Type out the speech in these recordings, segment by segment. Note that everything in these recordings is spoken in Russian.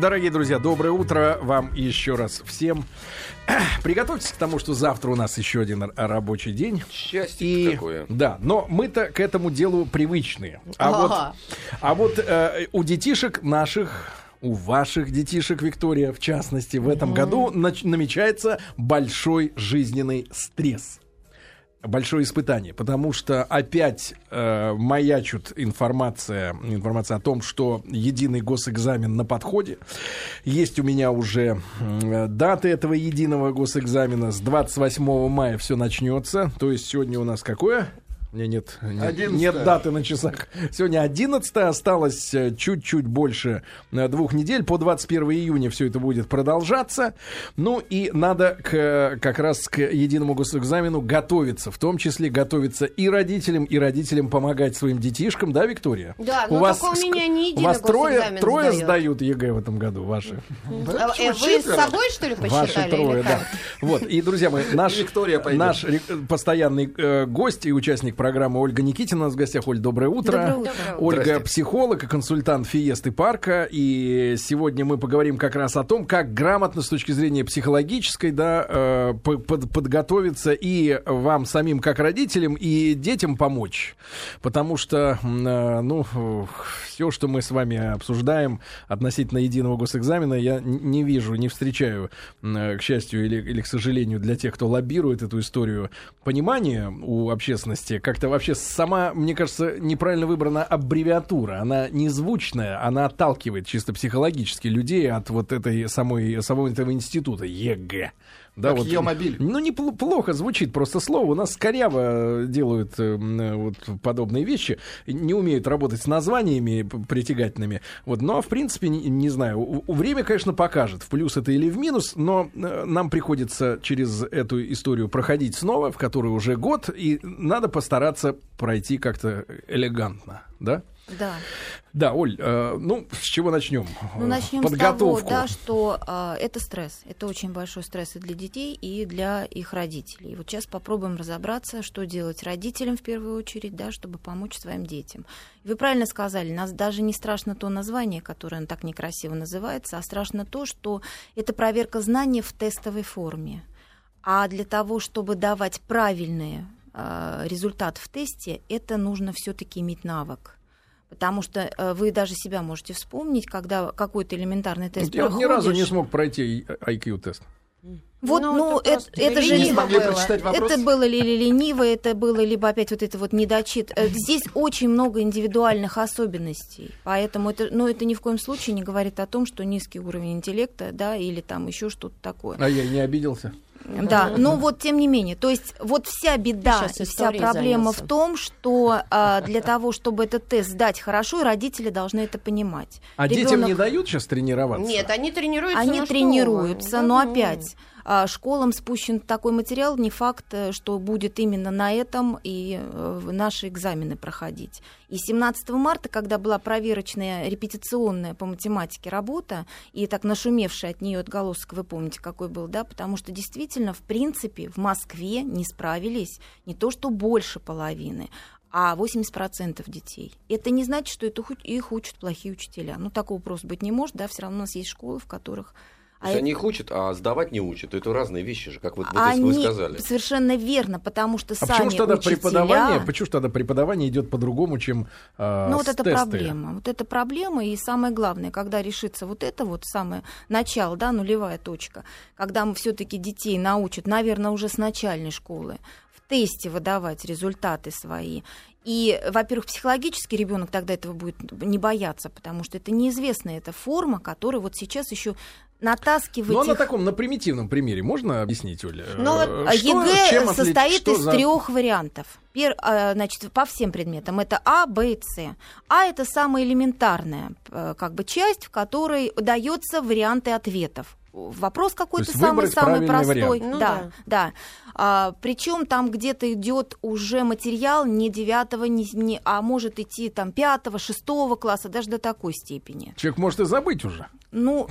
Дорогие друзья, доброе утро вам еще раз всем. Приготовьтесь к тому, что завтра у нас еще один рабочий день. Счастье И, такое. Да, но мы-то к этому делу привычные. А Ага. вот, а вот э, у детишек наших у ваших детишек, Виктория, в частности, в этом году нач- намечается большой жизненный стресс. Большое испытание, потому что опять э, маячут информация, информация о том, что единый госэкзамен на подходе. Есть у меня уже м, даты этого единого госэкзамена. С 28 мая все начнется. То есть сегодня у нас какое? У меня нет, нет, 11. нет даты на часах. Сегодня 11 осталось э, чуть-чуть больше э, двух недель. По 21 июня все это будет продолжаться. Ну и надо к, как раз к единому госэкзамену готовиться. В том числе готовиться и родителям, и родителям помогать своим детишкам. Да, Виктория? Да, но только у меня не У единый вас трое, трое сдают ЕГЭ в этом году, ваши. А, Вы с собой, что ли, посчитали? Ваши трое, да. Вот, и, друзья мои, наш, Виктория пойдет. наш ре- постоянный э, гость и участник программы Ольга Никитина у нас в гостях. Оль, доброе утро. Доброе утро. Ольга Здрасте. психолог и консультант Фиесты Парка. И сегодня мы поговорим как раз о том, как грамотно с точки зрения психологической да, э, по- под- подготовиться и вам самим как родителям, и детям помочь. Потому что, э, ну, все, что мы с вами обсуждаем относительно единого госэкзамена, я не вижу, не встречаю, э, к счастью или, или к сожалению, для тех, кто лоббирует эту историю, понимания у общественности. Как-то вообще сама, мне кажется, неправильно выбрана аббревиатура. Она незвучная, она отталкивает чисто психологически людей от вот этой самой, самого этого института ЕГЭ. Да, Как «Е-мобиль». Ну, неплохо звучит просто слово. У нас коряво делают э, м, э, вот подобные вещи. Не умеют работать с названиями притягательными. Вот, но, в принципе, не, не знаю. Время, конечно, покажет, в плюс это или в минус, но э, нам приходится через эту историю проходить снова, в которой уже год, и надо постараться пройти как-то элегантно, да? Да. Да, Оль, э, ну, с чего начнем? Ну, Э, начнем с того, Подготовку. да, что а, это стресс. Это очень большой стресс и для детей, и для их родителей. И вот сейчас попробуем разобраться, что делать родителям в первую очередь, да, чтобы помочь своим детям. Вы правильно сказали, нас даже не страшно то название, которое так некрасиво называется, а страшно то, что это проверка знаний в тестовой форме. А для того, чтобы давать правильный э, результат в тесте, это нужно все-таки иметь навык. Потому что э, вы даже себя можете вспомнить, когда какой-то элементарный тест Я вот ни разу не проходишь. смог пройти IQ-тест. Вот, Ну, ну, это это, это же не Смогли было. прочитать вопрос? это было ли лениво, это было либо опять вот это вот недочит. Э, Здесь очень много индивидуальных особенностей, поэтому это, ну, это ни в коем случае не говорит о том, что низкий уровень интеллекта, да, или там еще что-то такое. А я не обиделся. Да, но вот тем не менее, то есть вот вся беда, вся проблема занялся. в том, что а, для того, чтобы этот тест сдать хорошо, родители должны это понимать. А детям Ребёнок- не дают сейчас тренироваться? Нет, они тренируются они на школу. тренируются, но ну. опять школам спущен такой материал, не факт, э, что будет именно на этом и э, наши экзамены проходить. И 17 марта, когда была проверочная репетиционная по математике работа, и так нашумевший от нее отголосок, вы помните, какой был, да, потому что действительно, в принципе, в Москве не справились не то что больше половины, а 80% детей. Это не значит, что это их учат плохие учителя. Ну, такого просто быть не может, да, все равно у нас есть школы, в которых... То есть они их учат, а сдавать не учат. Это разные вещи же, как вот, вот они вы сказали. совершенно верно, потому что А сами почему же тогда учителя... преподавание, почему же тогда преподавание идет по-другому, чем э, Ну, вот с это тесты? проблема. Вот это проблема, и самое главное, когда решится вот это вот самое начало, да, нулевая точка, когда мы все-таки детей научат, наверное, уже с начальной школы в тесте выдавать результаты свои. И, во-первых, психологически ребенок тогда этого будет не бояться, потому что это неизвестная эта форма, которая вот сейчас еще натаскивает Ну, а на их- таком, на примитивном примере можно объяснить, Оля? Ну, вот, Э, а что- ЕГЭ состоит что из за- трех вариантов. Пер, а, значит, по всем предметам. Это А, Б и С. А это самая элементарная э, как бы, часть, в которой дается варианты ответов. Вопрос какой-то самый самый простой. вариант. Ну да, да. А, причем там где-то идет уже материал не девятого, не, не- а может идти там пятого, шестого класса, даже до такой степени. Человек может и забыть уже. Ну,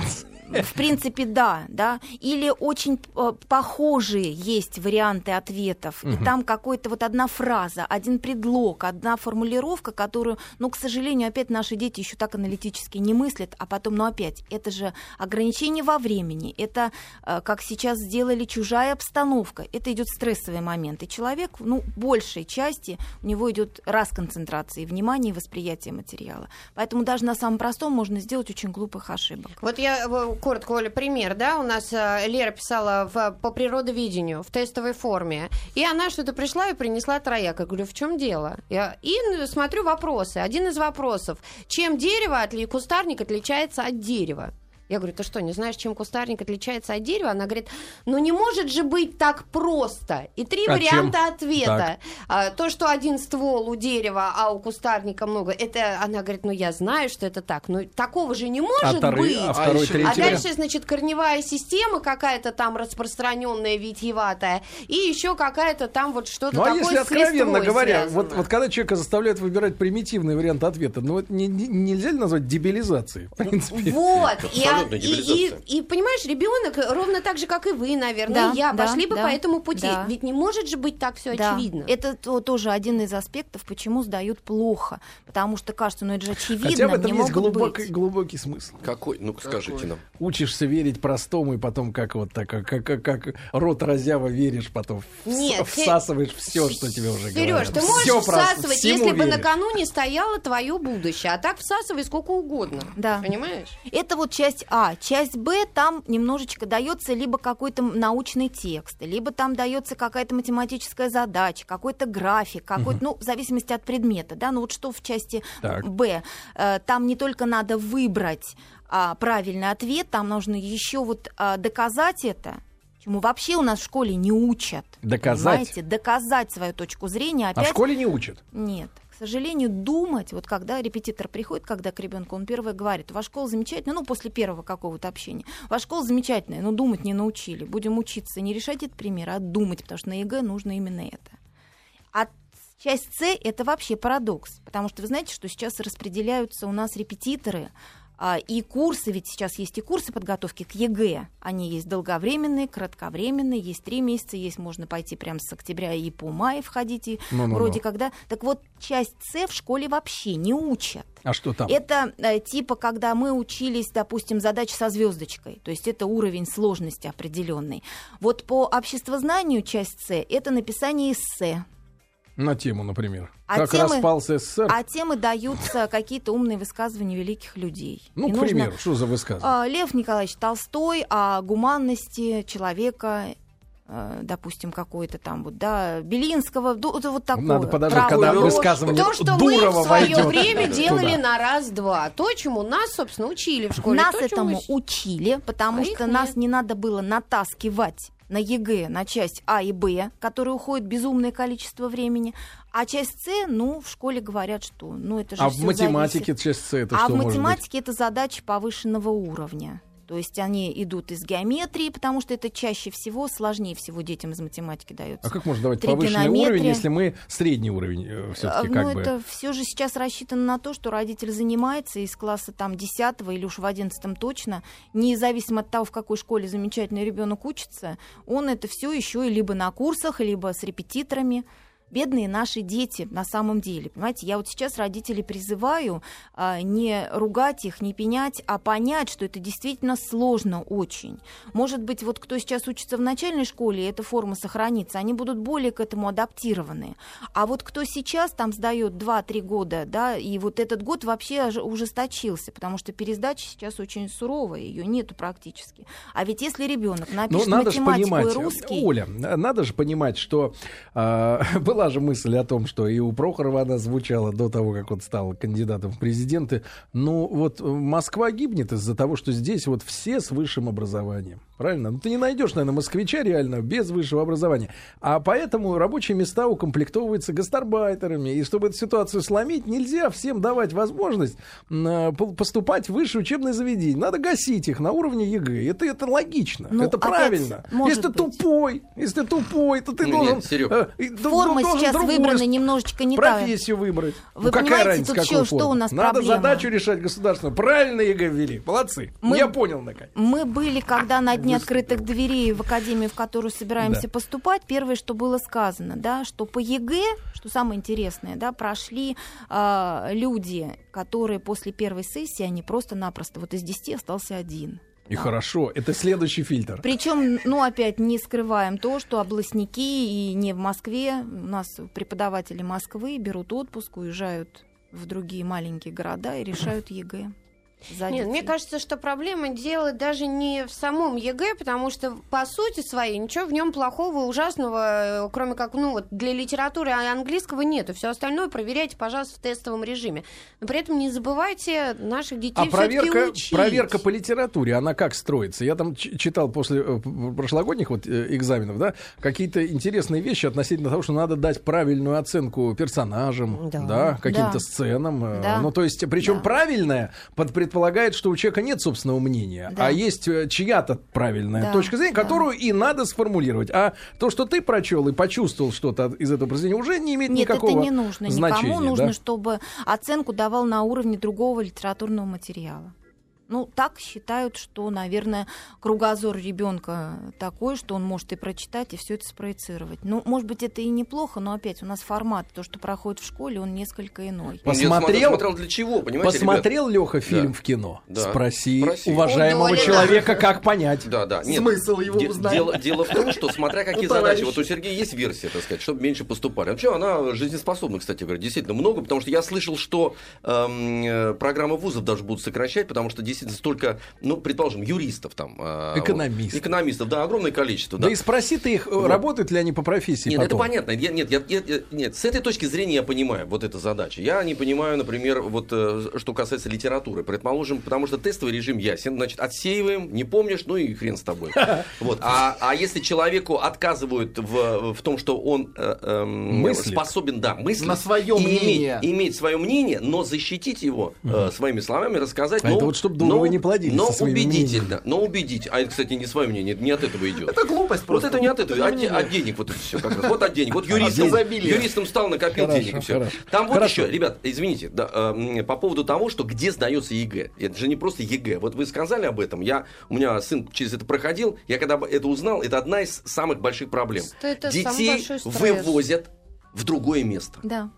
В принципе, да, да. Или очень э, похожие есть варианты ответов. И там какой-то вот одна фраза, один предлог, одна формулировка, которую, ну, к сожалению, опять наши дети еще так аналитически не мыслят, а потом, ну, опять, это же ограничение во времени, это, э, как сейчас сделали, чужая обстановка, это идет стрессовый момент. И человек, ну, большей части у него идет раз концентрации внимания и восприятия материала. Поэтому даже на самом простом можно сделать очень глупых ошибок. Вот я э, коротко, Оля, пример, да, у нас э, Лера писала в, по природоведению в тестовой форме, и она что-то пришла и принесла трояк. Я говорю, в чем дело? Я, и смотрю вопросы. Один из вопросов, чем дерево, отли, кустарник отличается от дерева? Я говорю, ты что, не знаешь, чем кустарник отличается от дерева? Она говорит, ну не может же быть так просто. И три А варианта чем? ответа. А, то, что один ствол у дерева, а у кустарника много, это она говорит, ну я знаю, что это так. Но такого же не может А второй- быть. а второй, А вариант? дальше, значит, корневая система какая-то там распространенная, витьеватая, и еще какая-то там вот что-то Ну а такое если с откровенно говоря, связано. вот, вот когда человека заставляют выбирать примитивный вариант ответа, ну вот не- не- нельзя ли назвать дебилизацией? В принципе. Вот, и, Абсолютно и, дебилизация. и, и, понимаешь, ребенок ровно так же, как и вы, наверное, Да, и я, да, пошли бы да, по этому пути. да. Ведь не может же быть так все Да, очевидно. Это то- тоже один из аспектов, почему сдают плохо. Потому что кажется, ну это же очевидно, Хотя в этом есть глубокий, быть. глубокий смысл. Какой? Ну, скажите нам. Учишься верить простому, и потом как вот так, как, как, как рот разява веришь, потом Нет, всасываешь все, что тебе уже Сереж, говорят. ты можешь просто, всасывать, если бы веришь. накануне стояло твое будущее, а так всасывай сколько угодно. Да. Понимаешь? Это вот часть А. Часть Б, там немножечко дается либо какой-то научный текст, либо там дается какая-то математическая задача, какой-то график, какой-то, ну, в зависимости от предмета, да, ну вот что в части Так. Б. Э, Там не только надо выбрать а, правильный ответ, там нужно еще вот а, доказать это, чему вообще у нас в школе не учат. Доказать? Понимаете? Доказать свою точку зрения. А Опять в школе не учат. нет. К сожалению, думать, вот когда репетитор приходит, когда к ребенку, он первое говорит, ваша школа замечательная, ну, после первого какого-то общения, ваша школа замечательная, но думать не научили. Будем учиться не решать этот пример, а думать, потому что на ЕГЭ нужно именно это. А часть С — это вообще парадокс, потому что вы знаете, что сейчас распределяются у нас репетиторы, и курсы, ведь сейчас есть и курсы подготовки к ЕГЭ. Они есть долговременные, кратковременные, есть три месяца, есть можно пойти прямо с октября и по мае входить, и Ну-ну-ну. вроде когда. Так вот, часть С в школе вообще не учат. А что там? Это э, типа, когда мы учились, допустим, задачи со звездочкой, то есть это уровень сложности определенный. Вот по обществознанию часть С это написание эссе. На тему, например. А как темы- распался СССР. А темы даются какие-то умные высказывания великих людей. ну, И к нужно, примеру, что за высказывание? а, Лев Николаевич Толстой о гуманности человека, э, допустим, какой-то там вот, да, Белинского, ду- вот, вот такое. Надо подождать, правую когда высказывание То, что мы Дурова в свое войдет время туда. делали на раз-два. То, чему нас, собственно, учили в школе. Нас то, этому мы- учили, потому А что нас нет. не надо было натаскивать на ЕГЭ, на часть А и Б, которые уходит безумное количество времени, а часть С, ну, в школе говорят, что, ну, это же А в математике зависит. часть С это а что в может быть? математике это задачи повышенного уровня. То есть они идут из геометрии, потому что это чаще всего, сложнее всего детям из математики дается. А как можно давать повышенный уровень, если мы средний уровень все-таки А, как ну, бы? это все же сейчас рассчитано на то, что родитель занимается из класса там 10 или уж в 11 точно, независимо от того, в какой школе замечательный ребенок учится, он это все еще либо на курсах, либо с репетиторами. Бедные наши дети на самом деле. Понимаете, я вот сейчас родителей призываю а, не ругать их, не пенять, а понять, что это действительно сложно очень. Может быть, вот кто сейчас учится в начальной школе, и эта форма сохранится, они будут более к этому адаптированы. А вот кто сейчас там сдает 2-3 года, да, и вот этот год вообще ужесточился, потому что пересдача сейчас очень суровая, ее нету практически. А ведь если ребенок Ну, напишет надо же математику понимать, и русский, Оля, надо же понимать, что а, была же мысль о том, что и у Прохорова она звучала до того, как он стал кандидатом в президенты. Ну, вот э, Москва гибнет из-за того, что здесь вот все с высшим образованием. Правильно? Ну, ты не найдешь, наверное, москвича реально без высшего образования. А поэтому рабочие места укомплектовываются гастарбайтерами. И чтобы эту ситуацию сломить, нельзя всем давать возможность по- поступать в высшее учебное заведение. Надо гасить их на уровне ЕГЭ. Это, это логично. Ну, это правильно. Если ты быть. тупой, если ты тупой, то ты Не, должен... нет, Серёг. э, Форма должен сейчас другую выбраны немножечко не так. профессию выбрать. Вы ну, какая понимаете, разница, тут еще что у нас Надо проблема? задачу решать государственную. Правильно ЕГЭ ввели. Молодцы. Мы- Я понял, наконец. Мы были, когда на дне открытых дверей в академию, в которую собираемся Да. поступать, первое, что было сказано, да, что по ЕГЭ, что самое интересное, да, прошли а, люди, которые после первой сессии, они просто-напросто, вот из 10 остался один. И хорошо. Это следующий фильтр. Причем, ну, опять не скрываем то, что областники и не в Москве, у нас преподаватели Москвы берут отпуск, уезжают в другие маленькие города и решают ЕГЭ. За Нет, мне детей. кажется, что проблема дело даже не в самом ЕГЭ, потому что по сути своей ничего в нем плохого, ужасного, э, кроме как, ну вот для литературы и английского нету. Все остальное проверяйте, пожалуйста, в тестовом режиме. Но при этом не забывайте наших детей А проверка, учить. проверка по литературе, она как строится? Я там читал после э, прошлогодних вот э, экзаменов, да, какие-то интересные вещи относительно того, что надо дать правильную оценку персонажам, да, Да. каким-то Да. сценам. Да. Ну, то есть, причем Да. правильная под предполагает, что у человека нет собственного мнения, Да. а есть э, чья-то правильная Да, точка зрения, да. которую и надо сформулировать. А то, что ты прочел и почувствовал что-то от- из этого произведения, уже не имеет Нет, никакого это не нужно. значения. Никому нужно, да? чтобы оценку давал на уровне другого литературного материала. Ну, так считают, что, наверное, кругозор ребенка такой, что он может и прочитать, и все это спроецировать. Ну, может быть, это и неплохо, но опять у нас формат, то, что проходит в школе, он несколько иной. Я Посмотрел? смотрел для чего, понимаете, Посмотрел Леха фильм Да. в кино? Да. Спроси, Спроси. уважаемого человека, как понять. Да, да. Нет, Смысл его де- узнать. Дело, дело в том, что смотря какие задачи. Вот у Сергея есть версия, так сказать, чтобы меньше поступали. Вообще она жизнеспособна, кстати говоря, действительно много, потому что я слышал, что эм, э, программы вузов даже будут сокращать, потому что действительно столько, ну, предположим, юристов там. э, Экономистов. Экономистов, да, огромное количество. Да. Да. и спроси ты их, э, Вот. работают ли они по профессии Нет, это потом. понятно. Я- нет, я- я- нет, с этой точки зрения я понимаю вот эта задача. Я не понимаю, например, вот э, что касается литературы. Предположим, потому что тестовый режим ясен, значит, отсеиваем, не помнишь, ну и хрен с тобой. Вот. А, а если человеку отказывают в, в том, что он э, Мыслит. способен, да, мыслить, На своё и мнение. Иметь, иметь свое мнение, но защитить его э, своими словами, рассказать. А но, это вот чтоб дуры но- вы не плодились Но убедительно, но убедительно. А это, кстати, не свое мнение, не от этого идет. Это глупость Вот просто. это не от этого, Это от, от денег вот это все как раз. Вот от денег. Вот юристом, юристом стал, накопил Хорошо, денег и все. хорошо. Там вот Хорошо. еще, ребят, извините, да, э, по поводу того, что где сдается ЕГЭ. Это же не просто ЕГЭ. Вот вы сказали об этом. Я, у меня сын через это проходил. Я когда бы это узнал, это одна из самых больших проблем. Что это Детей вывозят в другое место. Да.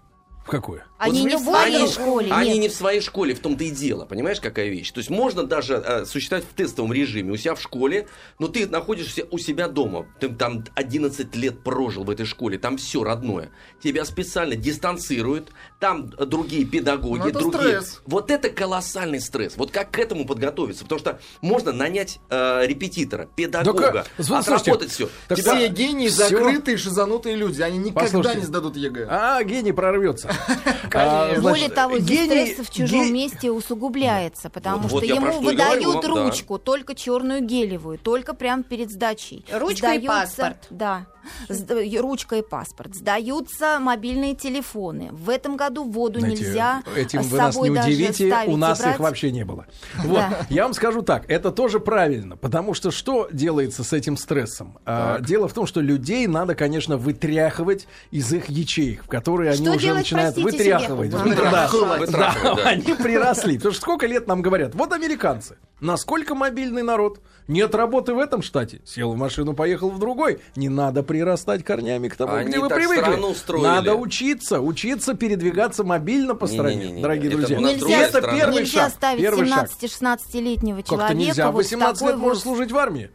В какое? Они Вот не в своей они- школе, Они нет. не в своей школе, в том-то и дело. Понимаешь, какая вещь? То есть можно даже э, существовать в тестовом режиме у себя в школе, но ты находишься у себя дома. Ты там 11 лет прожил в этой школе, там все родное. Тебя специально дистанцируют, там другие педагоги, Ну, это другие. стресс. Вот это колоссальный стресс. Вот как к этому подготовиться? Потому что можно нанять э, репетитора, педагога, слушайте, отработать все. так Все гении, всё- закрытые, шизанутые люди. Они никогда Послушайте. не сдадут ЕГЭ. А, гений прорвется. Конечно. Более того, здесь гений- стресс в чужом ге- месте усугубляется, потому Вот- что вот ему говорю выдают да. ручку, только черную гелевую, только прям перед сдачей. Ручка и паспорт. Да, Сда- ручка и паспорт. Сдаются мобильные телефоны. В этом году воду Знаете, нельзя Этим с вы нас не удивите, ставить у нас брать. их вообще не было. Вот, Да. я вам скажу так, это тоже правильно, потому что что делается с этим стрессом? А, дело в том, что людей надо, конечно, вытряхивать из их ячеек, в которые они уже делать, начинают вытряхивать. Да. Вытряхивать, они приросли. Потому что сколько лет нам говорят, вот американцы, насколько мобильный народ, нет работы в этом штате, сел в машину, поехал в другой, не надо прирастать корнями к тому, Они где вы привыкли. Надо учиться, учиться передвигаться мобильно по стране, дорогие друзья. Нельзя, это нельзя ставить Первый шаг. 17-16-летнего Как-то человека нельзя. вот в 18 лет такой можно служить в армии.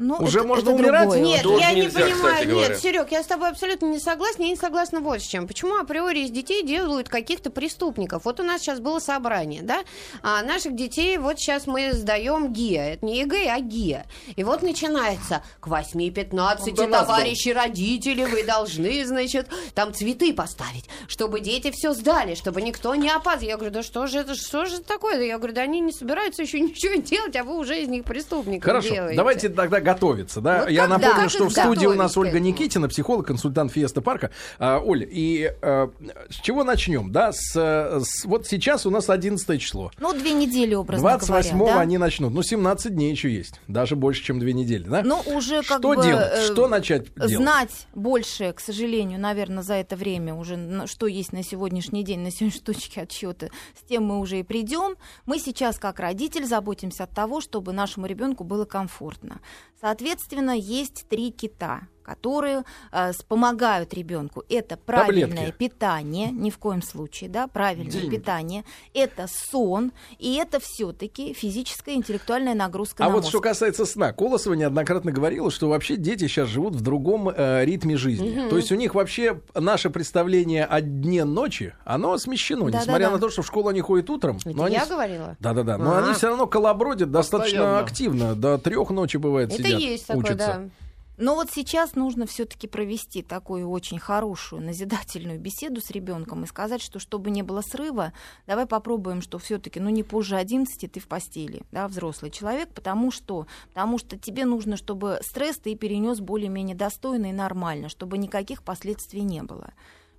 Ну, Уже это- можно это умирать? другое. Нет, Тоже я не нельзя, кстати понимаю. говоря. Нет, Серег, я с тобой абсолютно не согласна. Я не согласна вот с чем. Почему априори из детей делают каких-то преступников? Вот у нас сейчас было собрание, да? А наших детей вот сейчас мы сдаем ГИА. Это не ЕГЭ, а ГИА. И вот начинается к 8.15, Он до нас товарищи родители, вы должны, значит, там цветы поставить, чтобы дети все сдали, чтобы никто не опаздывал. Я говорю, да что же это, что же это такое? Я говорю, да они не собираются еще ничего делать, а вы уже из них преступников Хорошо, делаете. давайте тогда готовиться, да? Вот Я как- напомню, да, что в как студии у нас Ольга? Никитина, психолог, консультант Фиеста Парка. А, Оль, и э, с чего начнем, да? С, с- вот сейчас у нас 11 число. Ну, две недели, образно 28-го говоря. да? они начнут. Ну, 17 дней еще есть. Даже больше, чем две недели, да? Ну, уже как что бы... делать? э, Что начать делать? Знать больше, к сожалению, наверное, за это время уже, что есть на сегодняшний день, на сегодняшней точке отсчета, с тем мы уже и придем. Мы сейчас, как родитель, заботимся от того, чтобы нашему ребенку было комфортно. Соответственно, есть три кита которые э, помогают ребенку. Это правильное Таблетки. питание, ни в коем случае, да, правильное Деньги. питание, это сон, и это все-таки физическая интеллектуальная нагрузка А на вот мозг. что касается сна, Колосова неоднократно говорила, что вообще дети сейчас живут в другом э, ритме жизни. То есть у них вообще наше представление о дне ночи, оно смещено, Да-да-да. несмотря на то, что в школу они ходят утром. Это но они я с- говорила? Да-да-да, но А. они все равно колобродят достаточно Постоянно. активно. До трех ночи бывает Это сидят, есть такое, учатся. да. Но вот сейчас нужно все-таки провести такую очень хорошую назидательную беседу с ребенком и сказать, что чтобы не было срыва, давай попробуем, что все-таки, ну не позже 11 ты в постели, да, взрослый человек, потому что, потому что тебе нужно, чтобы стресс ты перенес более-менее достойно и нормально, чтобы никаких последствий не было.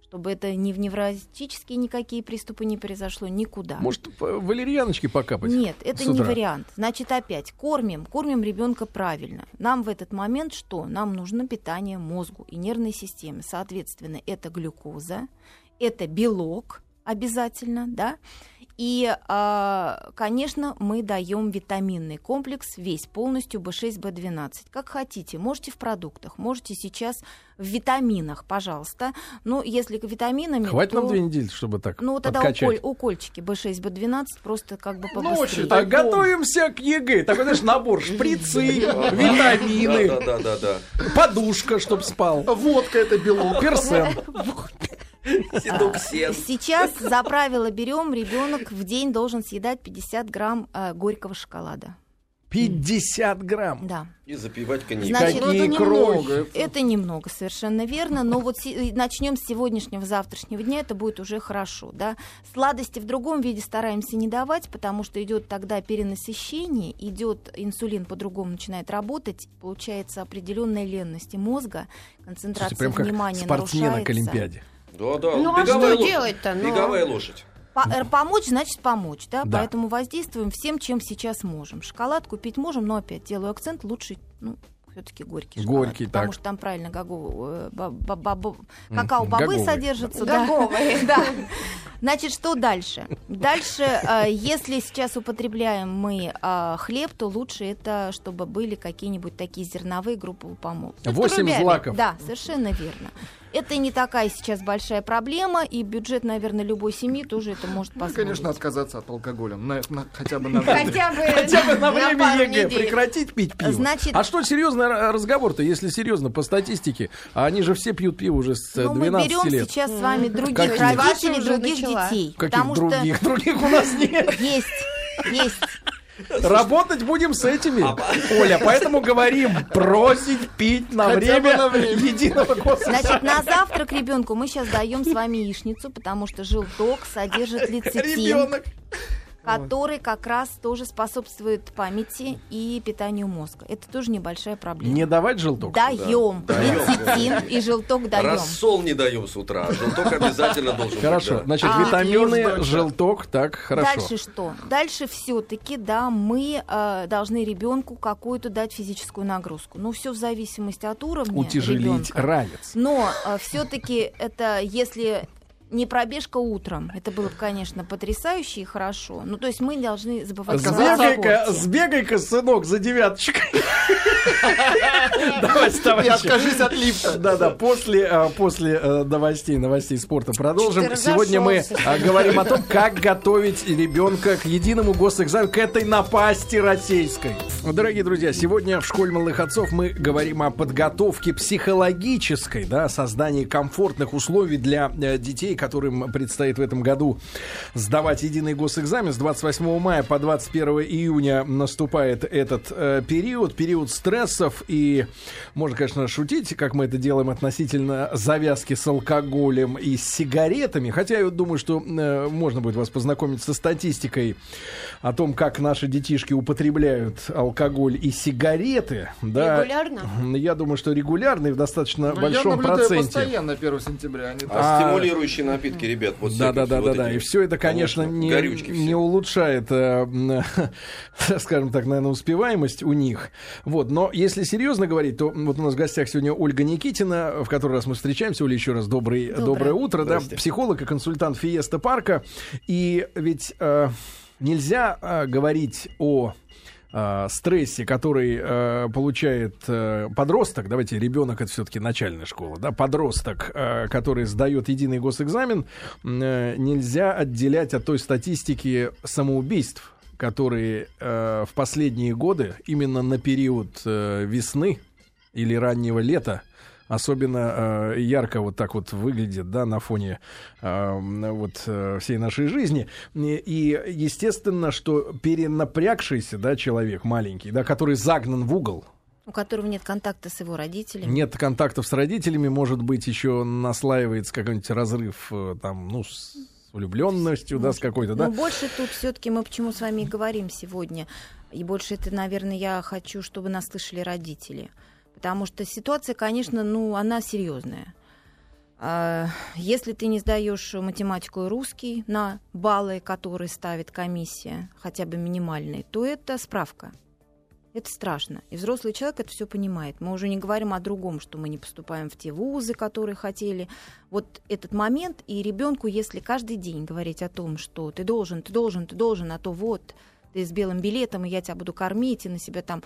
Чтобы это ни в невротические никакие приступы не произошло никуда. Может, валерьяночки покапать? Нет, это не вариант. Значит, опять кормим, кормим ребенка правильно. Нам в этот момент что? Нам нужно питание мозгу и нервной системе. Соответственно, это глюкоза, это белок обязательно, да. И, а, конечно, мы даем витаминный комплекс весь полностью B6, B12. Как хотите, можете в продуктах, можете сейчас в витаминах, пожалуйста. Но если к витаминами, Хватит то... нам две недели, чтобы так Ну, тогда подкачать. уколь, укольчики B6, B12 просто как бы побыстрее. Ночью А Тайком. готовимся к ЕГЭ. Такой, знаешь, набор шприцы, витамины, подушка, чтоб спал, Водка это белок. персен. Сейчас за правило берем, ребенок в день должен съедать 50 грамм э, горького шоколада. 50 грамм. Да. И запивать коньяком. Значит, Какие это крохи. немного. Это немного, совершенно верно. Но вот начнем с сегодняшнего, завтрашнего дня, это будет уже хорошо. Да? Сладости в другом виде стараемся не давать, потому что идет тогда перенасыщение, идет инсулин по-другому начинает работать, получается определенная ленность и мозга, концентрация Слушайте, прям как внимания спортсмена к нарушается. Олимпиаде. Да, да. Ну, а что ло- делать-то? Ну. Беговая лошадь. По- э, помочь значит помочь, да? Да. Поэтому воздействуем всем, чем сейчас можем. Шоколад купить можем, но опять делаю акцент лучше, ну, все-таки горький шоколад. Горький, потому так. что там правильно гагу, э, ба- ба- ба- ба- М, какао-бобы гаговый. содержатся. да. Гаговые. Да. Значит, что дальше? Дальше, э, если сейчас употребляем мы хлеб, то лучше это, чтобы были какие-нибудь такие зерновые группы помол. Восемь рубями. злаков. Да, совершенно верно. Это не такая сейчас большая проблема, и бюджет, наверное, любой семьи тоже это может Ну, позволить. конечно, отказаться от алкоголя. На- на- хотя бы на время. Хотя бы, Хотя бы на время ЕГЭ недель. прекратить пить пиво. Значит- А что серьезный р- разговор-то, если серьезно, по статистике? А они же все пьют пиво уже с э, Ну, мы 12 берем лет. сейчас с вами других Каких? родителей, других начала. детей. Каких потому других? что Других у нас нет. есть, есть. Работать будем с этими, Оля, поэтому говорим, бросить пить на время на время. единого госэкзамена. Значит, на завтрак ребенку мы сейчас даем с вами яичницу, потому что желток содержит лецитин, Ребенок. Который как раз тоже способствует памяти и питанию мозга. Это тоже небольшая проблема. Не давать желток? Даем Даем. лецитин и желток даем. Рассол не даем с утра. а Желток обязательно должен быть. Хорошо, да. значит, А, витамины, желток, так, хорошо. Дальше что? Дальше все-таки, да, мы э, должны ребенку какую-то дать физическую нагрузку. Ну, все в зависимости от уровня Утяжелить ребенка. ранец. Но все-таки это если не пробежка утром, это было бы, конечно, потрясающе и хорошо. Ну, то есть мы должны забывать о Сбегай-ка, сбегай-ка, сынок, за девяточкой. Давайте, И товарищи. откажись от лифта. Да-да, после, э, после э, новостей, новостей спорта продолжим. Сегодня мы э, говорим о том, как готовить ребенка к единому госэкзамену, к этой напасти российской. Дорогие друзья, сегодня в школе малых отцов мы говорим о подготовке психологической, да, создании комфортных условий для э, детей, которым предстоит в этом году сдавать единый госэкзамен. С 28 мая по 21 июня наступает этот э, период, период стрессов и можно, конечно, шутить, как мы это делаем относительно завязки с алкоголем и с сигаретами. Хотя я вот думаю, что э, можно будет вас познакомить со статистикой о том, как наши детишки употребляют алкоголь и сигареты. Да. Регулярно? Я думаю, что регулярно и в достаточно Ну, я большом наблюдаю проценте. постоянно 1 сентября. Они А, так- А- стимулирующие напитки, ребят, вот Да, да, да, вот да, да. И все это, конечно, не, не улучшает, э, скажем так, наверное, успеваемость у них. Вот. Но если серьезно говорить, то вот у нас в гостях сегодня Ольга Никитина, в который раз мы встречаемся. Оля, еще раз добрый, доброе, Доброе. утро. Да, психолог и консультант Фиеста Парка. И ведь э, нельзя э, говорить о э, стрессе, который э, получает э, подросток, давайте ребенок это все-таки начальная школа, да, подросток, э, который сдает единый госэкзамен, э, нельзя отделять от той статистики самоубийств, которые э, в последние годы именно на период э, весны или раннего лета особенно э, ярко вот так вот выглядит, да, на фоне э, вот э, всей нашей жизни. И, и, естественно, что перенапрягшийся, да, человек маленький, да, который загнан в угол, у которого нет контакта с его родителями. нет контактов с родителями, может быть, еще наслаивается какой-нибудь разрыв э, там, ну, с влюбленностью, да, с какой-то, да. Но больше тут все-таки мы почему с вами и говорим сегодня. И больше это, наверное, я хочу, чтобы нас слышали родители. Потому что ситуация, конечно, ну, она серьезная. А, Если ты не сдаешь математику и русский на баллы, которые ставит комиссия, хотя бы минимальные, то это справка. Это страшно. И взрослый человек это все понимает. Мы уже не говорим о другом, что мы не поступаем в те вузы, которые хотели. Вот этот момент, и ребенку, если каждый день говорить о том, что ты должен, ты должен, ты должен, а то вот ты с белым билетом, и я тебя буду кормить, и на себя там,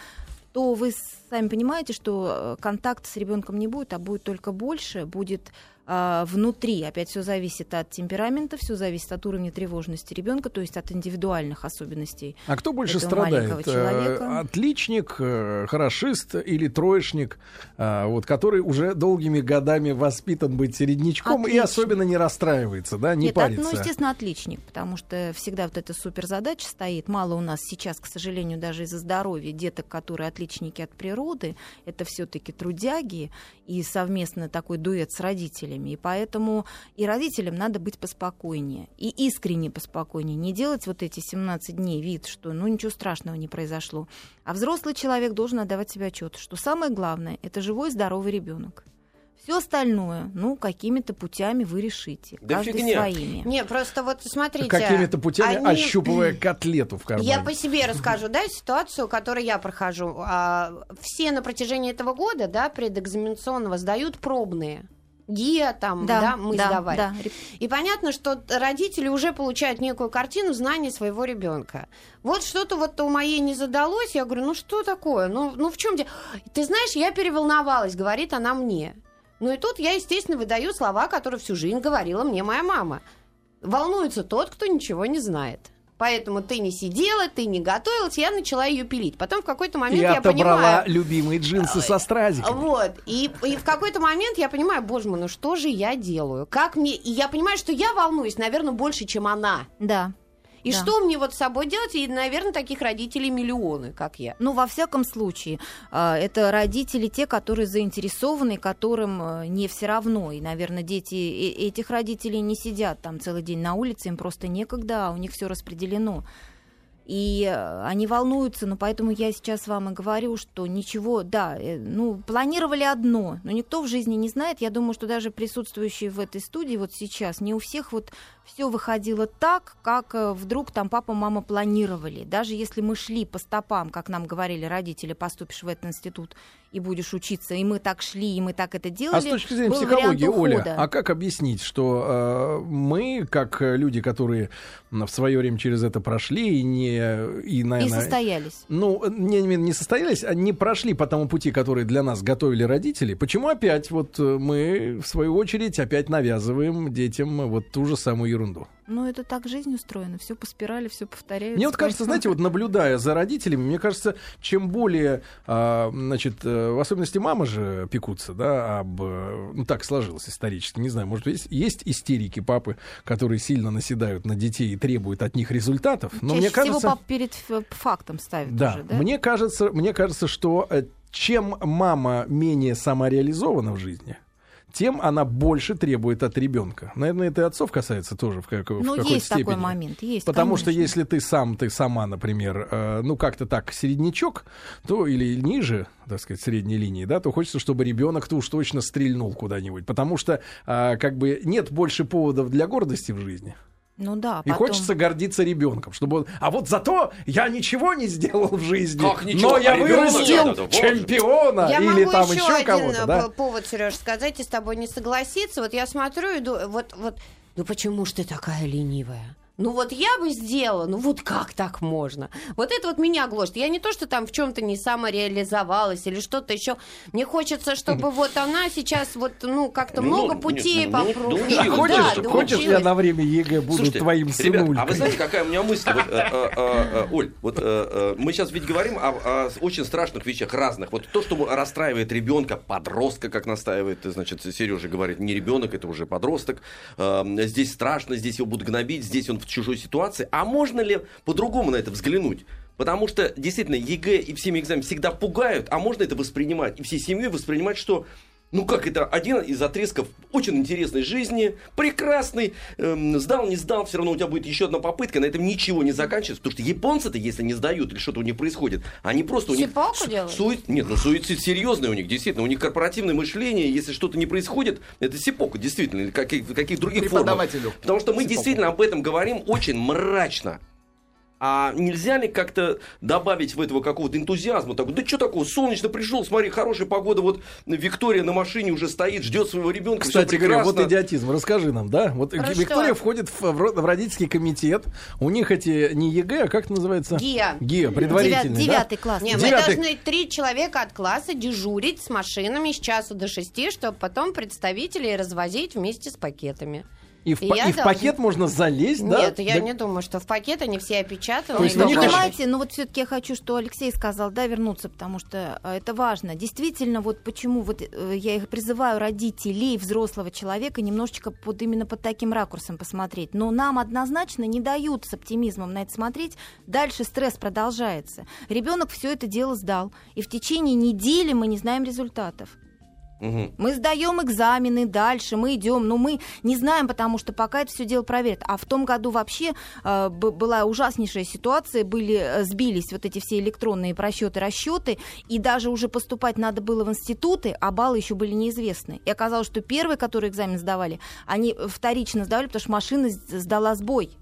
то вы сами понимаете, что э, контакт с ребенком не будет, а будет только больше, будет а, внутри. Опять все зависит от темперамента, все зависит от уровня тревожности ребенка, то есть от индивидуальных особенностей. А кто больше страдает? Э, Отличник, э, хорошист или троечник, э, вот, который уже долгими годами воспитан быть середнячком и Отличник. особенно не расстраивается, да, не Нет, от- парится. ну, естественно, отличник, потому что всегда вот эта суперзадача стоит. Мало у нас сейчас, к сожалению, даже из-за здоровья деток, которые отличники от природы, это все-таки трудяги и совместно такой дуэт с родителями. И поэтому и родителям надо быть поспокойнее, и искренне поспокойнее. Не делать вот эти 17 дней вид, что ну ничего страшного не произошло. А взрослый человек должен отдавать себе отчет, что самое главное это живой здоровый ребенок. Все остальное, ну, какими-то путями вы решите. Да каждый фигня. своими. Не, просто вот смотрите. Какими-то путями они- ощупывая котлету в кармане. Я по себе расскажу, да, ситуацию, которую я прохожу. А, все на протяжении этого года, да, предэкзаменационного сдают пробные. ГИА там, да, мы да, сдавали. да. И понятно, что родители уже получают некую картину знаний своего ребенка. Вот что-то вот у моей не задалось, я говорю, ну что такое? Ну, ну в чем дело? Ты знаешь, я переволновалась, говорит она мне. Ну и тут я, естественно, выдаю слова, которые всю жизнь говорила мне моя мама. Волнуется тот, кто ничего не знает. Поэтому ты не сидела, ты не готовилась, я начала ее пилить. Потом в какой-то момент И я отобрала понимаю... любимые джинсы со стразиками. Вот. И, и в какой-то момент я понимаю, боже мой, ну что же я делаю? Как мне... И я понимаю, что я волнуюсь, наверное, больше, чем она. Да. И Да. что мне вот с собой делать? И, наверное, таких родителей миллионы, как я. Ну, во всяком случае, а, это родители те, которые заинтересованы, которым э, не все равно. И, наверное, дети э- этих родителей не сидят там целый день на улице, им просто некогда, а у них все распределено. И э, они волнуются, но поэтому я сейчас вам и говорю, что ничего, да, э, ну, планировали одно, но никто в жизни не знает. Я думаю, что даже присутствующие в этой студии вот сейчас, не у всех вот все выходило так, как э, вдруг там папа, мама планировали. Даже если мы шли по стопам, как нам говорили родители, поступишь в этот институт и будешь учиться, и мы так шли, и мы так это делали. А с точки зрения был психологии, Оля, а как объяснить, что э, мы, как э, люди, которые в свое время через это прошли и не и, И наверное, состоялись. ну, не, не, не состоялись, а не прошли по тому пути, который для нас готовили родители. Почему опять вот э, мы, в свою очередь, опять навязываем детям вот ту же самую ерунду? Ну, это так жизнь устроена. Все по спирали, все повторяется. Мне вот кажется, знаете, вот наблюдая за родителями, мне кажется, чем более, а, значит, э, в особенности мамы же пекутся, да, об, э, ну так сложилось исторически, не знаю, может есть, есть истерики папы, которые сильно наседают на детей и требуют от них результатов, но Чаще мне всего кажется, пап перед ф- фактом ставит да, уже, да? мне кажется, мне кажется, что э, чем мама менее самореализована в жизни, тем она больше требует от ребенка. Наверное, это и отцов касается тоже в, как, в Ну, какой-то есть степени. такой момент, есть. Потому что конечно. если ты сам, ты сама, например, э, ну как-то так середнячок, то или ниже, так сказать, средней линии, да, то хочется, чтобы ребенок-то уж точно стрельнул куда-нибудь, потому что э, как бы нет больше поводов для гордости в жизни. Ну да, И потом- хочется гордиться ребенком, чтобы он. А вот зато я ничего не сделал в жизни, Как ничего? но я А вырастил надо, чемпиона Я или могу там еще, еще кого-то, да? повод, Сереж, сказать и с тобой не согласиться. Вот я смотрю и думаю, вот, вот, ну почему ж ты такая ленивая? Ну вот я бы сделала, ну вот как так можно? Вот это вот меня гложет. Я не то, что там в чем-то не самореализовалась или что-то еще. Мне хочется, чтобы вот она сейчас вот, ну, как-то Ну, много ну, путей ну, попробовала. научилась, Да, Хочешь, да, хочешь, я на время ЕГЭ буду Слушайте, твоим ребят, сынулькой? а вы знаете, какая у меня мысль? Вот, э, э, э, э, Оль, вот э, э, мы сейчас ведь говорим о, о очень страшных вещах разных. Вот то, что расстраивает ребенка, подростка, как настаивает, значит, Сережа говорит, не ребенок, это уже подросток. Э, здесь страшно, здесь его будут гнобить, здесь он в чужой ситуации. А можно ли по-другому на это взглянуть? Потому что действительно ЕГЭ и всеми экзаменами всегда пугают, а можно это воспринимать и всей семьей воспринимать, что ну как это один из отрезков очень интересной жизни, прекрасный, эм, сдал, не сдал, все равно у тебя будет еще одна попытка, на этом ничего не заканчивается, потому что японцы-то, если не сдают или что-то у них происходит, они просто у них... Су- делают? суи- Нет, ну суицид серьезный у них, действительно, у них корпоративное мышление, если что-то не происходит, это сэппуку, действительно, или каких, каких других формах. Потому что мы Сэппуку. действительно об этом говорим очень мрачно. А нельзя ли как-то добавить в этого какого-то энтузиазма? Так, да что такого, солнечно пришел, смотри, хорошая погода, вот Виктория на машине уже стоит, ждет своего ребенка, Кстати говоря, вот идиотизм. Расскажи нам, да? Вот Про Виктория что? входит в, в ро- в родительский комитет. У них эти не ЕГЭ, а как это называется? ГИА. ГИА, Девят- предварительный, да? девятый класс. Не, мы Девятый. должны три человека от класса дежурить с машинами с часу до шести, чтобы потом представителей развозить вместе с пакетами. И в, И па- я и в пакет можно залезть, да? Нет, я Да- не думаю, что в пакет они все опечатаны. То есть вы понимаете, ну вот все-таки я хочу, что Алексей сказал, да, вернуться, потому что э, это важно. Действительно, вот почему вот э, я их призываю родителей взрослого человека немножечко под именно под таким ракурсом посмотреть. Но нам однозначно не дают с оптимизмом на это смотреть. Дальше стресс продолжается. Ребенок все это дело сдал, и в течение недели мы не знаем результатов. Мы сдаем экзамены дальше, мы идем, но мы не знаем, потому что пока это все дело проверят. А в том году вообще э, была ужаснейшая ситуация, были э, сбились вот эти все электронные просчеты, расчеты, и даже уже поступать надо было в институты, а баллы еще были неизвестны. И оказалось, что первые, которые экзамен сдавали, они вторично сдавали, потому что машина сдала сбой.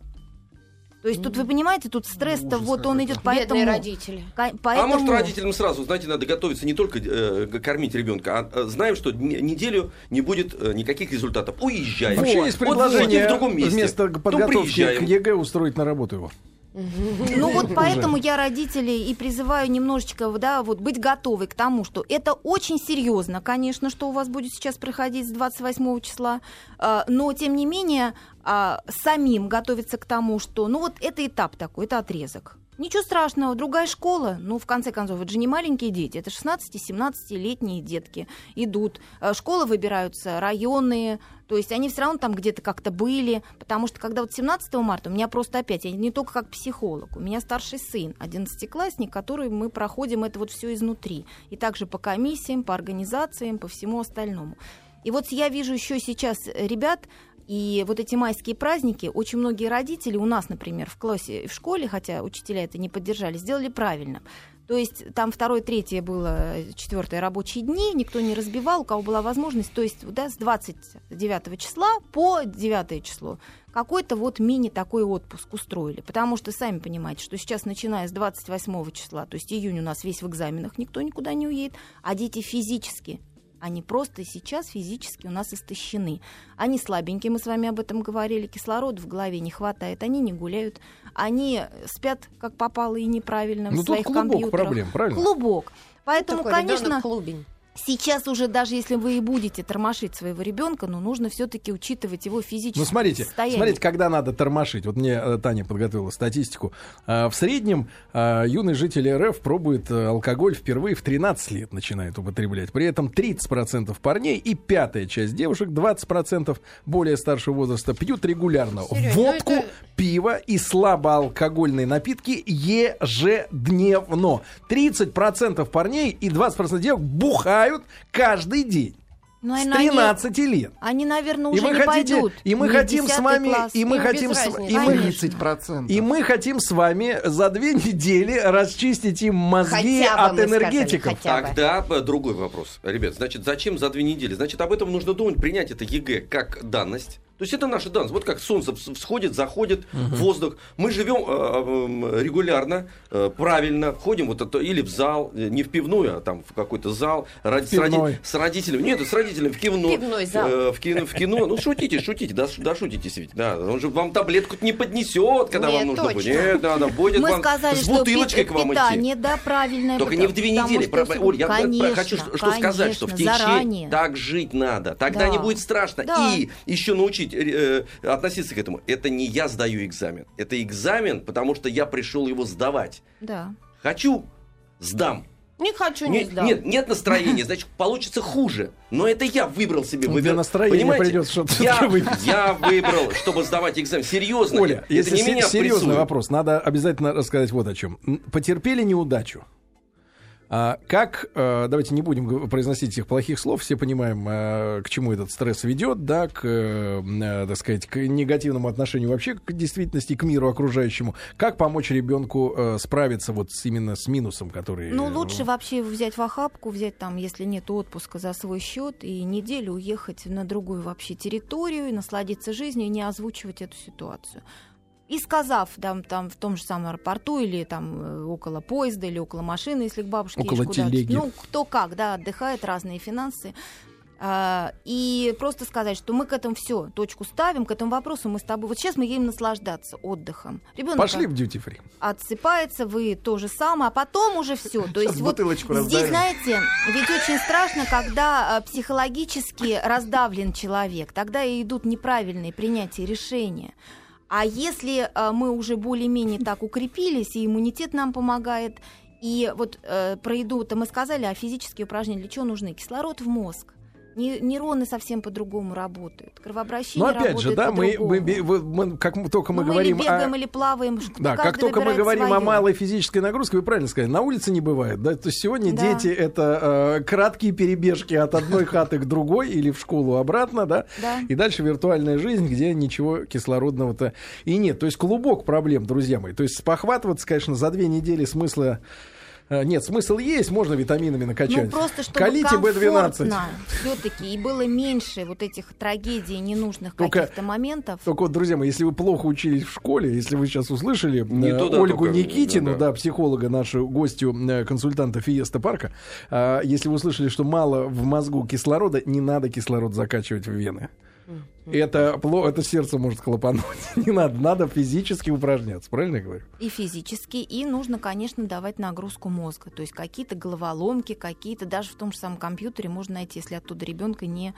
То есть тут вы понимаете, тут стресс-то Ужас вот он идет, поэтому. Бедные родители. А поэтому- может родителям сразу, знаете, надо готовиться не только э, кормить ребенка, а э, знаем, что неделю не будет э, никаких результатов. Уезжаем. Вообще есть Вот предложение в другом месте. вместо подготовки к. ЕГЭ устроить на работу его. Ну вот поэтому я родителей и призываю немножечко, да, вот быть готовы к тому, что это очень серьезно, конечно, что у вас будет сейчас проходить с 28 числа, а, но тем не менее а, самим готовиться к тому, что, ну вот это этап такой, это отрезок. Ничего страшного, другая школа, ну, в конце концов, это же не маленькие дети, это 16-17-летние детки идут. Э, Школы выбираются районные, то есть они все равно там где-то как-то были, потому что когда вот 17 марта у меня просто опять, я не только как психолог, у меня старший сын, 11-классник, который мы проходим это вот все изнутри. И также по комиссиям, по организациям, по всему остальному. И вот я вижу еще сейчас ребят, и вот эти майские праздники, очень многие родители у нас, например, в классе, в школе, хотя учителя это не поддержали, сделали правильно. То есть там второе, третье было, четвертое рабочие дни, никто не разбивал, у кого была возможность, то есть да, с 29 числа по 9 число какой-то вот мини такой отпуск устроили. Потому что, сами понимаете, что сейчас, начиная с 28 числа, то есть июнь у нас весь в экзаменах, никто никуда не уедет, а дети физически они просто сейчас физически у нас истощены. Они слабенькие, мы с вами об этом говорили, кислорода в голове не хватает, они не гуляют, они спят как попало и неправильно Ну, в тут своих клубок компьютерах. проблем, правильно? Клубок. Поэтому, Такой конечно, клубень. Сейчас уже даже если вы и будете тормошить своего ребенка, но нужно все-таки учитывать его физическое Ну, смотрите, состояние. смотрите, когда надо тормошить. Вот мне э, Таня подготовила статистику. А, В среднем а, юный житель РФ пробует э, алкоголь впервые в 13 лет начинает употреблять. При этом 30% парней и пятая часть девушек, 20% более старшего возраста, пьют регулярно Серёж, ну водку, это- пиво и слабоалкогольные напитки ежедневно. 30% парней и 20% девушек бухают каждый день. Ну, С и они- 13 лет. Они, наверное, И уже вы не хотите, пойдут. и мы хотим с 10 вами, класс. и мы Им хотим, с, и мы, Конечно. 30%. и мы хотим с вами за две недели расчистить им мозги Хотя бы от мы сказали, энергетиков. бы. Тогда э, другой вопрос. Ребят, значит, зачем за две недели? Значит, об этом нужно думать, принять это ЕГЭ как данность. То есть это наша данность. Вот как солнце вс- всходит, заходит, воздух. Мы живем э, э, регулярно, э, правильно, ходим вот это, или в зал, не в пивную, а там в какой-то зал, ради- с, роди- с родителями. Нет, с родителями в кино. Пивной зал. э, в, кино, в кино. Ну, шутите, шутите, да, ш- да шутитесь ведь. Да, он же вам таблетку не поднесет, когда Нет, вам нужно будет. точно. Нет, надо, будет Мы вам сказали, с что бутылочкой пи- к вам питание, идти. да, правильное. Только не в две недели. что Про- Оль, я конечно, хочу что, что сказать, что в конечно, течение заранее. так жить надо. Тогда Да. не будет страшно. Да. И еще научить э, относиться к этому. Это не я сдаю экзамен. Это экзамен, потому что я пришел его сдавать. Да. Хочу, сдам. Не хочу, не Нет, сдам. нет, нет настроения, значит, получится хуже. Но это я выбрал себе. Ну, выбер- для настроения Понимаете? придется что-то я, я выбрал, чтобы сдавать экзамен. Серьезно. Оля, это если не меня серьезный прессуют. вопрос, надо обязательно рассказать вот о чем. Потерпели неудачу. А как, э, давайте не будем произносить этих плохих слов, все понимаем, э, к чему этот стресс ведет, да, к, э, так сказать, к негативному отношению вообще к действительности, к миру окружающему. Как помочь ребенку э, справиться вот с- именно с минусом, который... Ну, лучше вообще взять в охапку, взять там, если нет отпуска за свой счет, и неделю уехать на другую вообще территорию, и насладиться жизнью, и не озвучивать эту ситуацию. И сказав там, там в том же самом аэропорту или там э, около поезда или около машины, если к бабушке Около телеги. Ну, кто как, да, отдыхает, разные финансы. А, и просто сказать, что мы к этому все, точку ставим, к этому вопросу мы с тобой. Вот сейчас мы едем наслаждаться отдыхом. Ребенок Пошли в duty free. отсыпается, вы то же самое, а потом уже все. То есть вот здесь, знаете, ведь очень страшно, когда э, психологически раздавлен человек, тогда и идут неправильные принятия решения. А если э, мы уже более-менее так укрепились, и иммунитет нам помогает, и вот э, про еду-то мы сказали, а физические упражнения для чего нужны? Кислород в мозг. Не- нейроны совсем по-другому работают. Кровообращение Но опять же, да, мы, мы, вы- мы- как мы- только мы Ну, говорим о... бегаем, или плаваем. Да, как только мы говорим о своё. малой физической нагрузке, вы правильно сказали, на улице не бывает. Да? То есть сегодня Да. дети это э, краткие перебежки от одной хаты к другой или в школу обратно, да? Да. И дальше виртуальная жизнь, где ничего кислородного-то и нет. То есть клубок проблем, друзья мои. То есть спохватываться, конечно, за две недели смысла нет, смысл есть, можно витаминами накачать. Ну, просто чтобы Колите B12. все-таки и было меньше вот этих трагедий, ненужных каких-то моментов. Только вот, друзья мои, если вы плохо учились в школе, если вы сейчас услышали Не э, туда Ольгу только, Никитину, да, да, да. психолога, нашу гостью, э, консультанта Фиеста Парка, э, если вы услышали, что мало в мозгу кислорода, не надо кислород закачивать в вены. Это, это сердце может хлопануть. Не надо, надо физически упражняться, правильно я говорю? И физически, и нужно, конечно, давать нагрузку мозга. То есть какие-то головоломки, какие-то, даже в том же самом компьютере можно найти, если оттуда ребенка не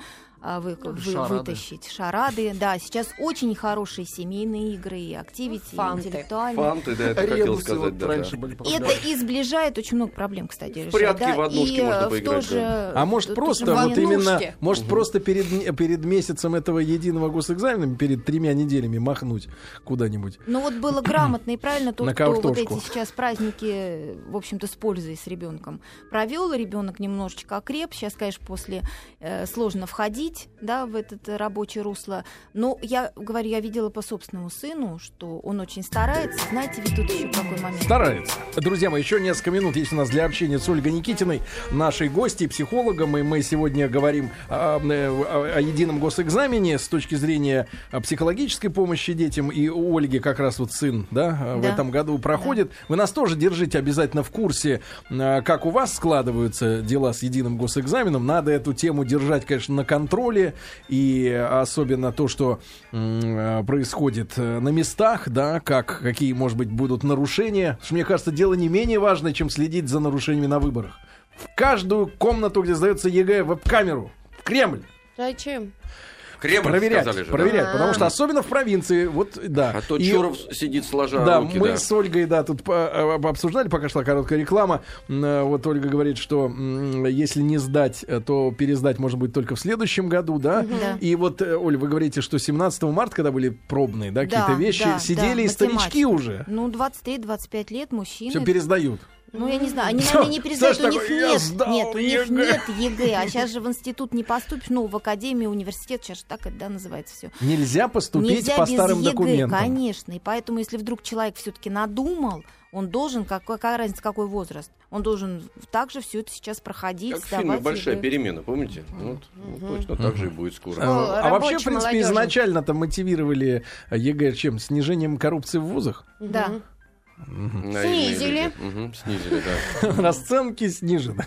а, вы- вы- шарады. вытащить. Шарады, да. Сейчас очень хорошие семейные игры, и активити, Фанты. интеллектуальные. Фанты, да, это хотел Ребусы сказать. вот да, раньше да. были. Это и сближает очень много проблем, кстати. решает, прятки да. в однушке и, можно э, в поиграть, же- А может то- просто вот именно, может просто перед, перед месяцем этого единого госэкзамена, перед тремя неделями махнуть куда-нибудь. Ну вот было грамотно и правильно то, что вот эти сейчас праздники, в общем-то, с пользой с ребенком провел, ребенок немножечко окреп. Сейчас, конечно, после э, сложно входить, да, в этот рабочее русло. Но я говорю, я видела по собственному сыну, что он очень старается. Знаете, ведь тут еще какой момент. Старается. Друзья мои, еще несколько минут есть у нас для общения с Ольгой Никитиной, нашей гостьей, психологом. И мы сегодня говорим о, э, о- о едином госэкзамене. С точки зрения а, психологической помощи детям. И у Ольги как раз вот сын, да, а, в Да. этом году проходит. Вы нас тоже держите обязательно в курсе, а, как у вас складываются дела с единым госэкзаменом. Надо эту тему держать, конечно, на контроле. И особенно то, что происходит э, на местах, да, как, какие, может быть, будут нарушения. Потому что, мне кажется, дело не менее важное, чем следить за нарушениями на выборах. В каждую комнату, где сдается ЕГЭ, веб-камеру. В Кремль. Зачем? Кремль, проверять, сказали же, да? проверять, А. потому что особенно в провинции, вот, да. А то И- Чуров сидит сложа да, руки, мы да. с Ольгой, да, тут об- обсуждали, пока шла короткая реклама. Вот Ольга говорит, что если не сдать, э, то пересдать может быть только в следующем году, да? Да. И вот, э, Оль, вы говорите, что 17 марта, когда были пробные, да, Да, какие-то вещи, да, сидели да, и старички уже. Ну, 23-25 лет, мужчины. Все пересдают. Ну, я не знаю, они, наверное, не Саша у них такой, «Я нет, сдал нет, у них ЕГЭ». нет ЕГЭ, а сейчас же в институт не поступишь, ну, в академию, университет, сейчас же так это, да, называется все. Нельзя поступить Нельзя по без старым ЕГЭ, документам. конечно, и поэтому, если вдруг человек все-таки надумал, он должен, как, какая разница, какой возраст, он должен также все это сейчас проходить, Как в фильме «Большая ЕГЭ. перемена», помните? Вот, вот точно так же и будет скоро. Ну, А вообще, в принципе, изначально-то мотивировали ЕГЭ чем? Снижением коррупции в вузах? Да. Наивные Снизили. снизили, да. Расценки снижены.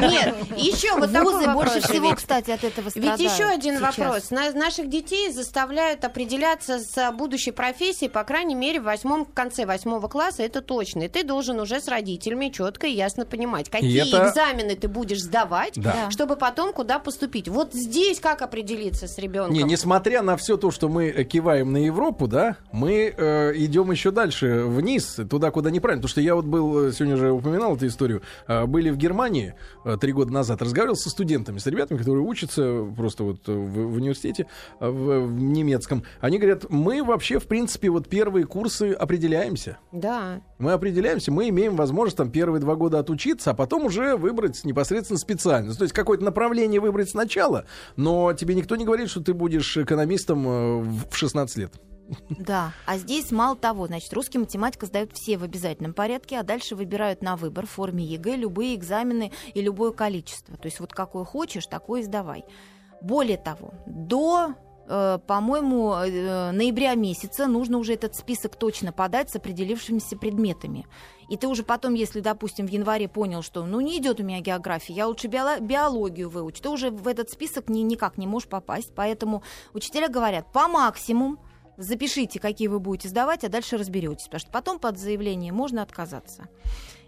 Нет, еще вот такой Вузы вопрос, больше всего, кстати, от этого Ведь страдают еще один сейчас. вопрос. На- наших детей заставляют определяться с будущей профессией, по крайней мере, в восьмом, в конце восьмого класса, это точно. И ты должен уже с родителями четко и ясно понимать, какие это- экзамены ты будешь сдавать, Да. чтобы потом куда поступить. Вот здесь как определиться с ребенком? Не, несмотря на все то, что мы киваем на Европу, да, мы э, идем еще дальше, вниз, туда, куда неправильно. Потому что я вот был, э, сегодня уже упоминал эту историю, э, были в Германии э, три года назад, разговаривал со студентами, с ребятами, которые учатся просто вот э, в, в университете, э, в, в немецком. Они говорят, мы вообще, в принципе, вот первые курсы определяемся. Да. Мы определяемся, мы имеем возможность там первые два года отучиться, а потом уже выбрать непосредственно специальность. То есть какое-то направление выбрать сначала, но тебе никто не говорит, что ты будешь экономистом э, в 16 лет. Да, а здесь мало того, значит, русский математика сдают все в обязательном порядке, а дальше выбирают на выбор в форме ЕГЭ любые экзамены и любое количество. То есть вот какое хочешь, такое сдавай. Более того, до э, по-моему, э, ноября месяца нужно уже этот список точно подать с определившимися предметами. И ты уже потом, если, допустим, в январе понял, что ну не идет у меня география, я лучше биоло- биологию выучу, ты уже в этот список ни- никак не можешь попасть. Поэтому учителя говорят, по максимуму запишите, какие вы будете сдавать, а дальше разберетесь, потому что потом под заявление можно отказаться.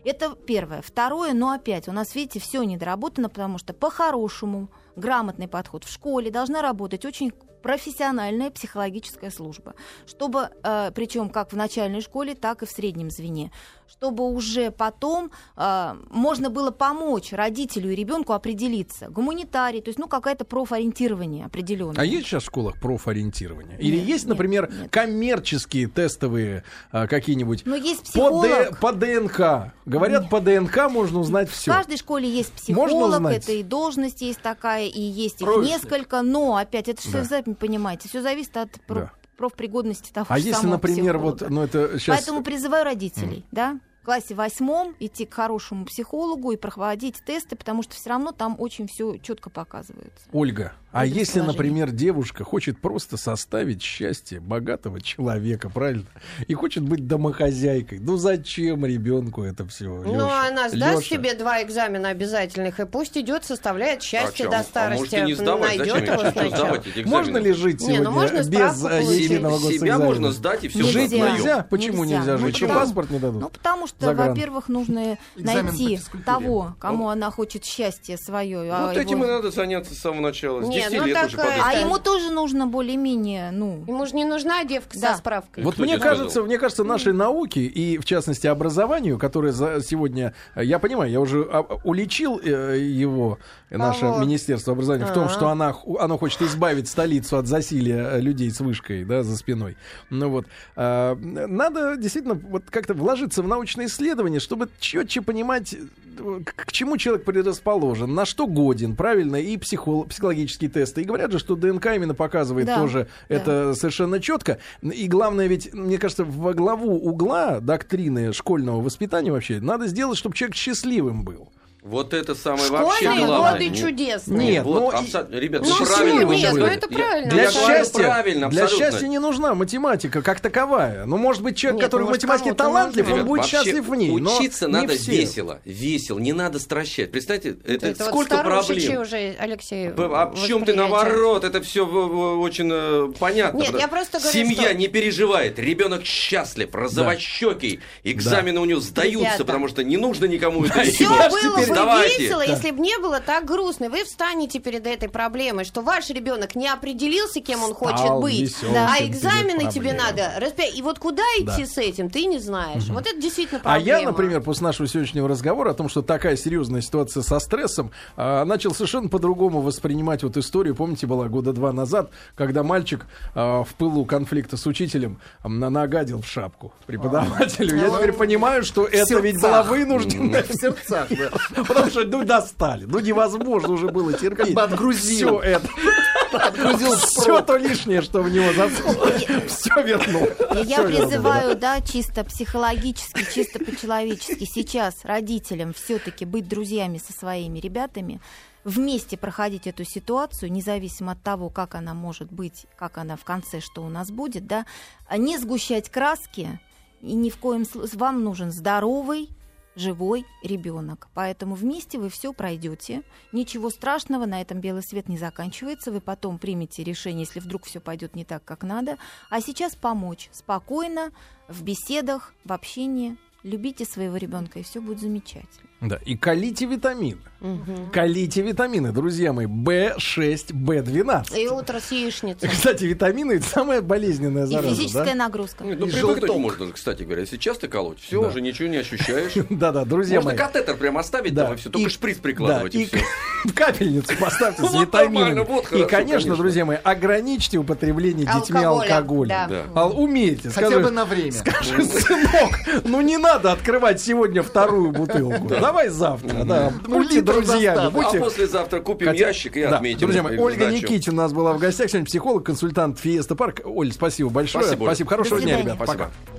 Это первое. Второе, но опять, у нас, видите, все недоработано, потому что по-хорошему грамотный подход в школе должна работать очень профессиональная психологическая служба, чтобы, э, причем как в начальной школе, так и в среднем звене, чтобы уже потом э, можно было помочь родителю и ребенку определиться, гуманитарий, то есть, ну, какое-то профориентирование определенное. А есть сейчас в школах профориентирование? Или Нет, есть, нет, например, нет. коммерческие тестовые а, какие-нибудь? Но есть По, Д- психолог. по ДНК. Говорят, по ДНК можно узнать В все. каждой школе есть психолог, это и должность есть такая, и есть их Правильно. несколько, но опять это все, Да. Сами понимаете, все зависит от Да. профпригодности того А же если, например, вот, психолога. ну это сейчас... Поэтому призываю родителей, да, в классе восьмом идти к хорошему психологу и проходить тесты, потому что все равно там очень все четко показывается. Ольга, а если, например, девушка хочет просто составить счастье богатого человека, правильно? И хочет быть домохозяйкой, ну зачем ребенку это все? Ну, она сдаст себе два экзамена обязательных, и пусть идет, составляет счастье А до а старости. может и не сдавать? Найдет Зачем? его сначала. Можно ли жить Не, сегодня ну можно без получить. единого Себя можно сдать и все Жить Нельзя. нельзя? Почему Нельзя. нельзя Ну, жить? Потому- паспорт не дадут? Ну, потому что, во-первых, нужно найти того, кому она хочет счастье свое. а Вот этим и надо заняться с самого начала. Не, 10 ну лет так, уже. А ему тоже нужно более-менее, ну, Ему же не нужна девка Да. со справкой. Вот Кто мне сказал? кажется, мне кажется, нашей науке и, в частности, образованию, которое за сегодня, я понимаю, я уже а, уличил э, его, наше Кого? Министерство образования, в том, А. что она, оно хочет избавить столицу от засилия э, людей с вышкой, да, за спиной. Ну вот, а, надо действительно вот как-то вложиться в научные исследования, чтобы четче понимать, э, к, к чему человек предрасположен, на что годен, правильно, и психолог, психологические тесты. И говорят же, что ДНК именно показывает Да, тоже да. это совершенно четко. И главное, ведь, мне кажется, во главу угла доктрины школьного воспитания вообще надо сделать, чтобы человек счастливым был. Вот это самое вообще Школьные главное. годы чудесные. Нет, вот, ну, абсо- ребят, ну, правильно нет? Ну, это Я- правильно. я Для говорю счастья, правильно, для абсолютно. счастья не нужна математика как таковая. Ну, может быть, человек, Нет, который ну, в математике талантлив, нужно. он будет вообще счастлив в ней. но Учиться не надо все. весело, весело, не надо стращать. Представьте, это, Это вот сколько старушечьи проблем. уже, Алексей, П- А чем ты наоборот? Это все очень э, понятно. Нет, я просто говорю, Семья что- не переживает, ребенок счастлив, розовощекий, экзамены у него сдаются, Ребята. потому что не нужно никому это Все было бы Вставайте. весело, если бы не было так грустно. Вы встанете перед этой проблемой, что ваш ребенок не определился, кем он хочет быть, весёлым а экзамены тебе надо распять. И вот куда идти с этим, ты не знаешь. Вот это действительно А проблема. я, например, после нашего сегодняшнего разговора о том, что такая серьезная ситуация со стрессом, а, начал совершенно по-другому воспринимать вот историю. Помните, была года два назад, когда мальчик а, в пылу конфликта с учителем на- нагадил в шапку преподавателю. Я теперь понимаю, что это ведь была вынужденная В сердцах, да. Потому что, ну, достали. Ну, невозможно уже было терпеть. Как бы отгрузил. Все это. Отгрузил Все то лишнее, что в него засунули. Все вернул. Я призываю, да, чисто психологически, чисто по-человечески сейчас родителям все-таки быть друзьями со своими ребятами, вместе проходить эту ситуацию, независимо от того, как она может быть, как она в конце, что у нас будет, да, а не сгущать краски, и ни в коем случае вам нужен здоровый, живой ребенок. Поэтому вместе вы все пройдете. Ничего страшного, на этом белый свет не заканчивается. Вы потом примете решение, если вдруг все пойдет не так, как надо. А сейчас помочь спокойно, в беседах, в общении. Любите своего ребенка, и все будет замечательно. Да, и колите витамины. Мгм. Колите витамины, друзья мои. В6, В12. И утро с яичницей. Кстати, витамины это самая болезненная И зараза, физическая да? нагрузка. Нет, ну, И привыкнуть желток. можно, кстати говоря. Если часто колоть, все, Да. уже ничего не ощущаешь. Да-да, друзья Можно мои. катетер прям оставить Да. там и все, только И- шприц прикладывать да, и и все. в капельницу поставьте с витаминами. и, конечно, конечно. друзья мои, ограничьте употребление детьми Алкоголя, умейте. Хотя бы на время. Скажи, сынок, ну не надо открывать сегодня вторую бутылку. Давай завтра, да. Будьте друзьями, достаточно. А будьте... послезавтра купим Хотя- ящик и Да. отметим. Друзья мои, Ольга сдачу. Никитин у нас была в гостях. Сегодня психолог, консультант Фиеста Парк. Оль, спасибо большое. Спасибо. Спасибо. Хорошего дня, ребят. Спасибо. Пока.